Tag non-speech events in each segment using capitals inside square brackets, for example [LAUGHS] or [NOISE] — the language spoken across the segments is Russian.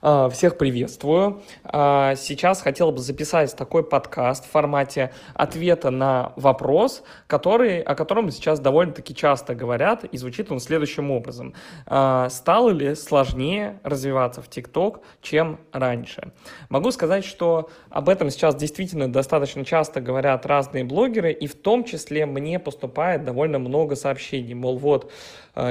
А, всех приветствую. А, сейчас хотел бы записать такой подкаст в формате ответа на вопрос, который, о котором сейчас довольно-таки часто говорят, и звучит он следующим образом. А, стало ли сложнее развиваться в ТикТок, чем раньше? Могу сказать, что об этом сейчас действительно достаточно часто говорят разные блогеры, и в том числе мне поступает довольно много сообщений, мол, вот,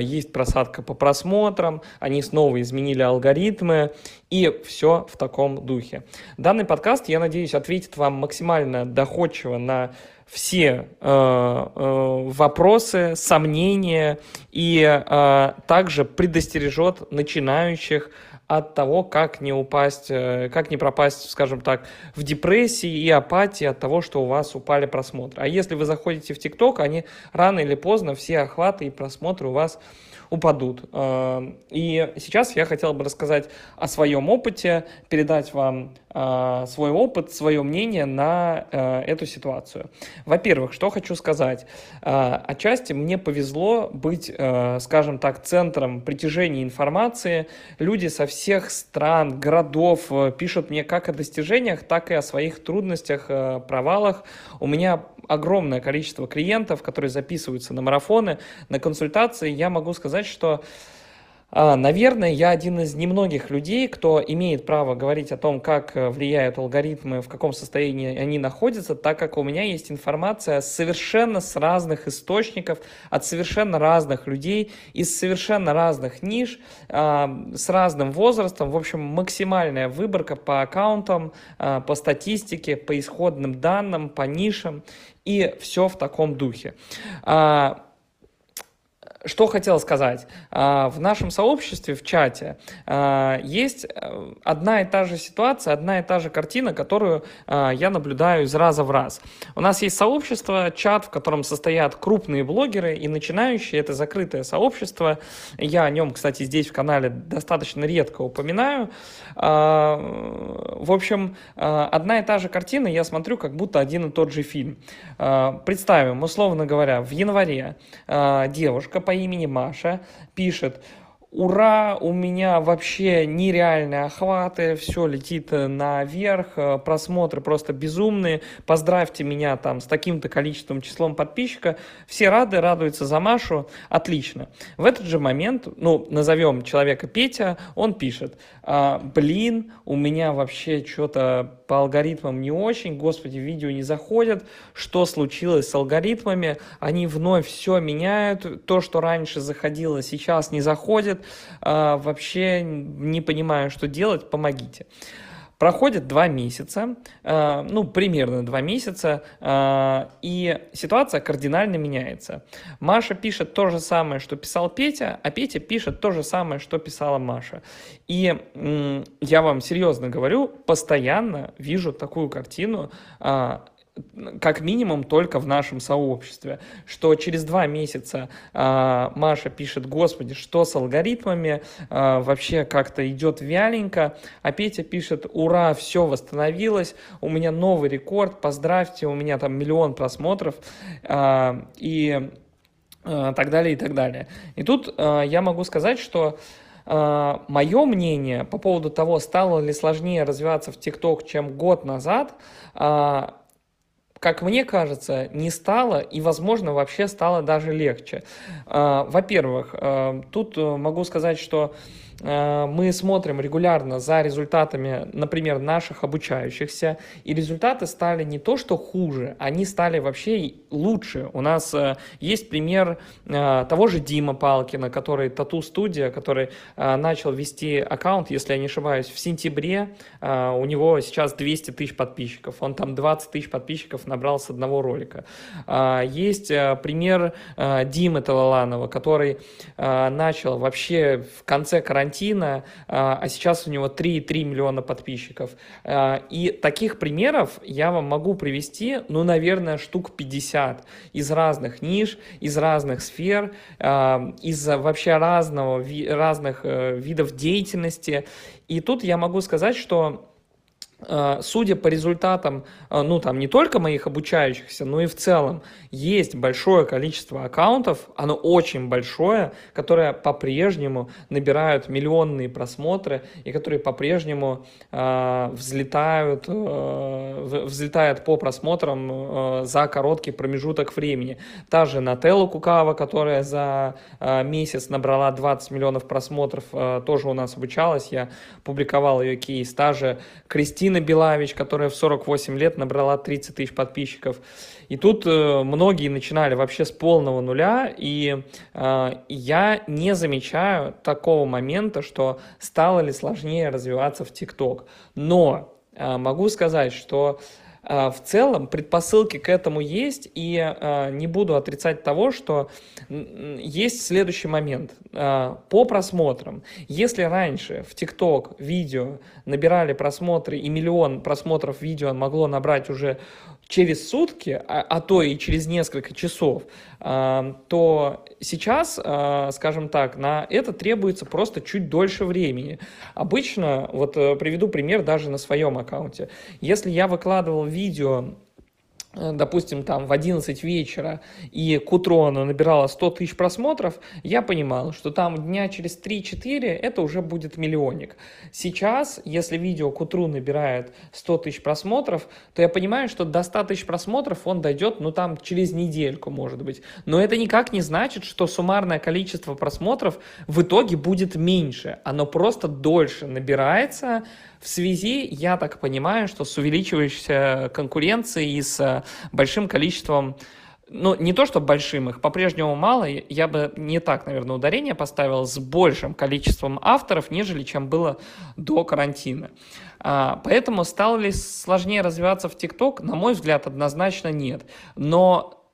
есть просадка по просмотрам, они снова изменили алгоритмы, и все в таком духе. Данный подкаст, я надеюсь, ответит вам максимально доходчиво на все э, э, вопросы, сомнения и э, также предостережет начинающих от того, как не упасть, э, как не пропасть, скажем так, в депрессии и апатии от того, что у вас упали просмотры. А если вы заходите в ТикТок, они рано или поздно, все охваты и просмотры у вас упадут. Э, и сейчас я хотел бы рассказать о своем опыте, передать вам э, свой опыт, свое мнение на эту ситуацию. Во-первых, что хочу сказать. Отчасти мне повезло быть, скажем так, центром притяжения информации. Люди со всех стран, городов пишут мне как о достижениях, так и о своих трудностях, провалах. У меня огромное количество клиентов, которые записываются на марафоны, на консультации. Я могу сказать, что а, Наверное, я один из немногих людей, кто имеет право говорить о том, как э, влияют алгоритмы, в каком состоянии они находятся, так как у меня есть информация совершенно с разных источников, от совершенно разных людей, из совершенно разных ниш, а, с разным возрастом. В общем, максимальная выборка по аккаунтам, а, по статистике, по исходным данным, по нишам и все в таком духе. Что хотел сказать. А, в нашем сообществе, в чате, а, есть э, одна и та же ситуация, одна и та же картина, которую а, я наблюдаю из раза в раз. У нас есть сообщество, чат, в котором состоят крупные блогеры и начинающие. Это закрытое сообщество. Я о нем, кстати, здесь в канале достаточно редко упоминаю. В общем, одна и та же картина, я смотрю, как будто один и тот же фильм. Представим, условно говоря, в январе девушка по имени Маша пишет, ура, у меня вообще нереальные охваты, все летит э, наверх, э, просмотры просто безумные, поздравьте меня там с таким-то количеством числом подписчика, все рады, радуются за Машу, отлично. В этот же момент, ну, назовем человека Петя, он пишет, а, блин, у меня вообще что-то по алгоритмам не очень, господи, видео не заходят, что случилось с алгоритмами, они вновь все меняют, то, что раньше заходило, сейчас не заходит, а, вообще не понимаю, что делать, помогите. Проходит два месяца, а, ну, примерно два месяца, а, и ситуация кардинально меняется. Маша пишет то же самое, что писал Петя, а Петя пишет то же самое, что писала Маша. И я вам серьезно говорю, постоянно вижу такую картину, как минимум только в нашем сообществе, что через два месяца э, Маша пишет, господи, что с алгоритмами, э, вообще как-то идет вяленько, а Петя пишет, ура, все восстановилось, у меня новый рекорд, поздравьте, у меня там миллион просмотров, э, и э, так далее, и так далее. И тут э, я могу сказать, что мое мнение по поводу того, стало ли сложнее развиваться в ТикТок, чем год назад, как мне кажется, не стало и, возможно, вообще стало даже легче. А, во-первых, а, тут э, могу сказать, что мы смотрим регулярно за результатами, например, наших обучающихся, и результаты стали не то что хуже, они стали вообще лучше. У нас э, есть пример э, того же Дима Палкина, который тату-студия, который начал вести аккаунт, если я не ошибаюсь, в сентябре. У него сейчас 200 тысяч подписчиков, он там 20 тысяч подписчиков набрал с одного ролика. Есть пример Димы Талаланова, который начал вообще в конце карантина карантина, а, а сейчас у него 3,3 миллиона подписчиков. А, и таких примеров я вам могу привести, ну, наверное, штук 50 из разных ниш, из разных сфер, а, из вообще разного, разных э, видов деятельности. И тут я могу сказать, что судя по результатам, э, ну, там, не только моих обучающихся, но и в целом, есть большое количество аккаунтов, оно очень большое, которые по-прежнему набирают миллионные просмотры и которые по-прежнему э, взлетают, э, взлетают по просмотрам э, за короткий промежуток времени. Та же Нателла Кукава, которая за э, месяц набрала 20 миллионов просмотров, э, тоже у нас обучалась, я публиковал ее кейс. Та же Кристина Кристина Белавич, которая в 48 лет набрала 30 тысяч подписчиков. И тут э, многие начинали вообще с полного нуля, и э, я не замечаю такого момента, что стало ли сложнее развиваться в ТикТок. Но э, могу сказать, что а, в целом предпосылки к этому есть, и а, не буду отрицать того, что есть следующий момент. А, по просмотрам, если раньше в ТикТок видео набирали просмотры, и миллион просмотров видео могло набрать уже через сутки, а, а то и через несколько часов, э, то сейчас, э, скажем так, на это требуется просто чуть дольше времени. Обычно, вот э, приведу пример даже на своем аккаунте. Если я выкладывал видео допустим, там в 11 вечера, и к утру оно набирало 100 тысяч просмотров, я понимал, что там дня через 3-4 это уже будет миллионник. Сейчас, если видео к утру набирает 100 тысяч просмотров, то я понимаю, что до 100 тысяч просмотров он дойдет, ну там через недельку, может быть. Но это никак не значит, что суммарное количество просмотров в итоге будет меньше. Оно просто дольше набирается, в связи, я так понимаю, что с увеличивающейся конкуренцией и с большим количеством ну, не то, что большим, их по-прежнему мало, я бы не так, наверное, ударение поставил с большим количеством авторов, нежели чем было до карантина. А, поэтому стало ли сложнее развиваться в ТикТок? На мой взгляд, однозначно нет. Но Э,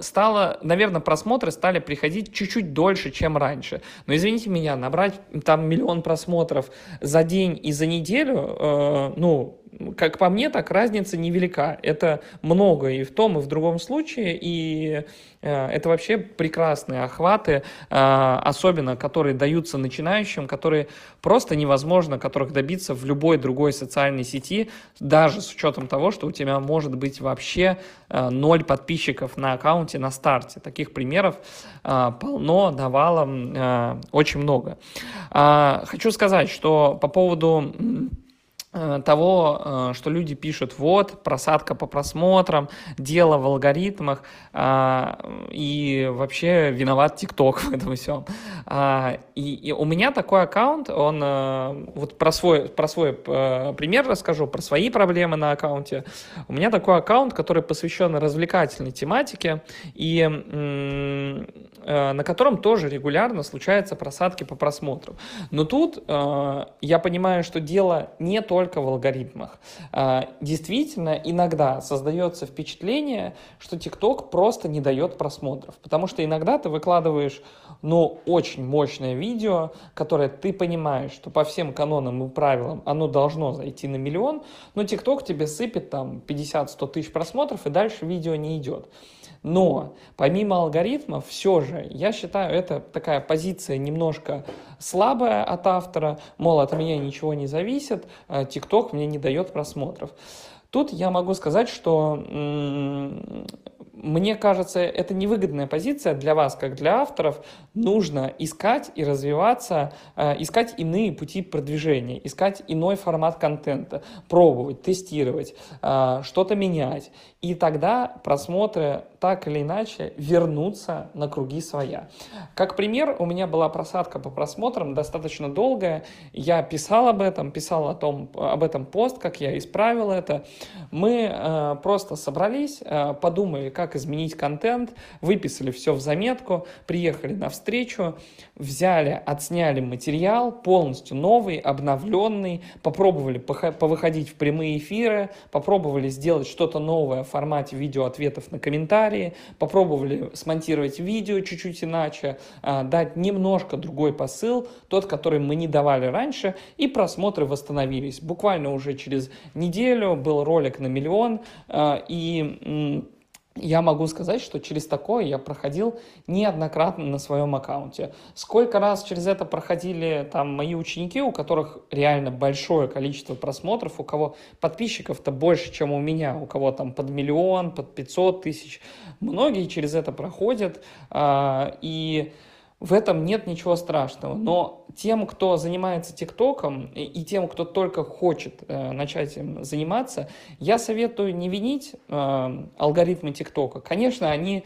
стало, наверное, просмотры стали приходить чуть-чуть дольше, чем раньше. Но извините меня, набрать там миллион просмотров за день и за неделю, э, ну, как по мне, так разница невелика. Это много и в том, и в другом случае, и э, это вообще прекрасные охваты, э, особенно которые даются начинающим, которые просто невозможно, которых добиться в любой другой социальной сети, даже с учетом того, что у тебя может быть вообще э, ноль подписчиков на аккаунте на старте. Таких примеров полно, навалом, э, очень много. Э, хочу сказать, что по поводу того, э, что люди пишут, вот, просадка по просмотрам, дело в алгоритмах, а, и вообще виноват ТикТок [LAUGHS] в этом всем. А, и, и у меня такой аккаунт, он, э, вот про свой, про свой пример расскажу, про свои проблемы на аккаунте. У меня такой аккаунт, который посвящен развлекательной тематике, и на котором тоже регулярно случаются просадки по просмотрам. Но тут я понимаю, что дело не только в алгоритмах. А, действительно, иногда создается впечатление, что TikTok просто не дает просмотров, потому что иногда ты выкладываешь, ну, очень мощное видео, которое ты понимаешь, что по всем канонам и правилам оно должно зайти на миллион, но TikTok тебе сыпет там 50-100 тысяч просмотров, и дальше видео не идет. Но помимо алгоритмов, все же, я считаю, это такая позиция немножко слабая от автора, мол, от меня ничего не зависит, ТикТок мне не дает просмотров. Тут я могу сказать, что мне кажется, это невыгодная позиция для вас, как для авторов. Нужно искать и развиваться, э, искать иные пути продвижения, искать иной формат контента, пробовать, тестировать, э, что-то менять. И тогда просмотры так или иначе вернутся на круги своя. Как пример, у меня была просадка по просмотрам достаточно долгая. Я писал об этом, писал о том, об этом пост, как я исправил это. Мы э, просто собрались, э, подумали, как изменить контент, выписали все в заметку, приехали на встречу, взяли, отсняли материал полностью новый, обновленный, попробовали повыходить в прямые эфиры, попробовали сделать что-то новое в формате видео ответов на комментарии, попробовали смонтировать видео чуть-чуть иначе, а, дать немножко другой посыл, тот, который мы не давали раньше, и просмотры восстановились. Буквально уже через неделю был ролик на миллион, а, и я могу сказать, что через такое я проходил неоднократно на своем аккаунте. Сколько раз через это проходили там мои ученики, у которых реально большое количество просмотров, у кого подписчиков-то больше, чем у меня, у кого там под миллион, под 500 тысяч. Многие через это проходят, а, и в этом нет ничего страшного. Но тем, кто занимается ТикТоком и тем, кто только хочет э, начать им заниматься, я советую не винить э, алгоритмы ТикТока. Конечно, они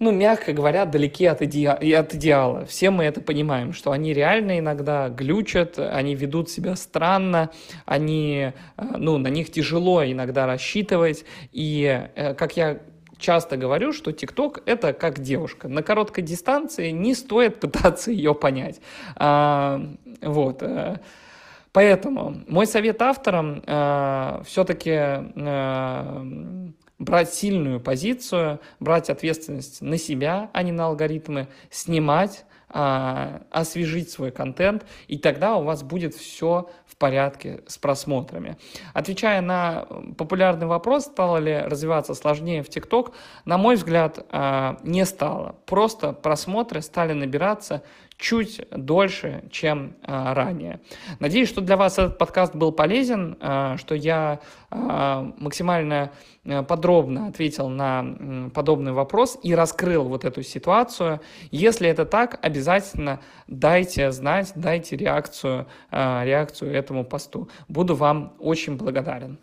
ну, мягко говоря, далеки от, иде... от идеала. Все мы это понимаем, что они реально иногда глючат, они ведут себя странно, они, э, ну, на них тяжело иногда рассчитывать. И, э, как я часто говорю, что ТикТок — это как девушка. На короткой дистанции не стоит пытаться ее понять. А, вот. Э, поэтому мой совет авторам э, все-таки э, брать сильную позицию, брать ответственность на себя, а не на алгоритмы, снимать, а, освежить свой контент, и тогда у вас будет все в порядке с просмотрами. Отвечая на популярный вопрос, стало ли развиваться сложнее в ТикТок, на мой взгляд, а, не стало. Просто просмотры стали набираться чуть дольше, чем а, ранее. Надеюсь, что для вас этот подкаст был полезен, а, что я а, максимально подробно ответил на подобный вопрос и раскрыл вот эту ситуацию. Если это так, обязательно дайте знать, дайте реакцию, реакцию этому посту. Буду вам очень благодарен.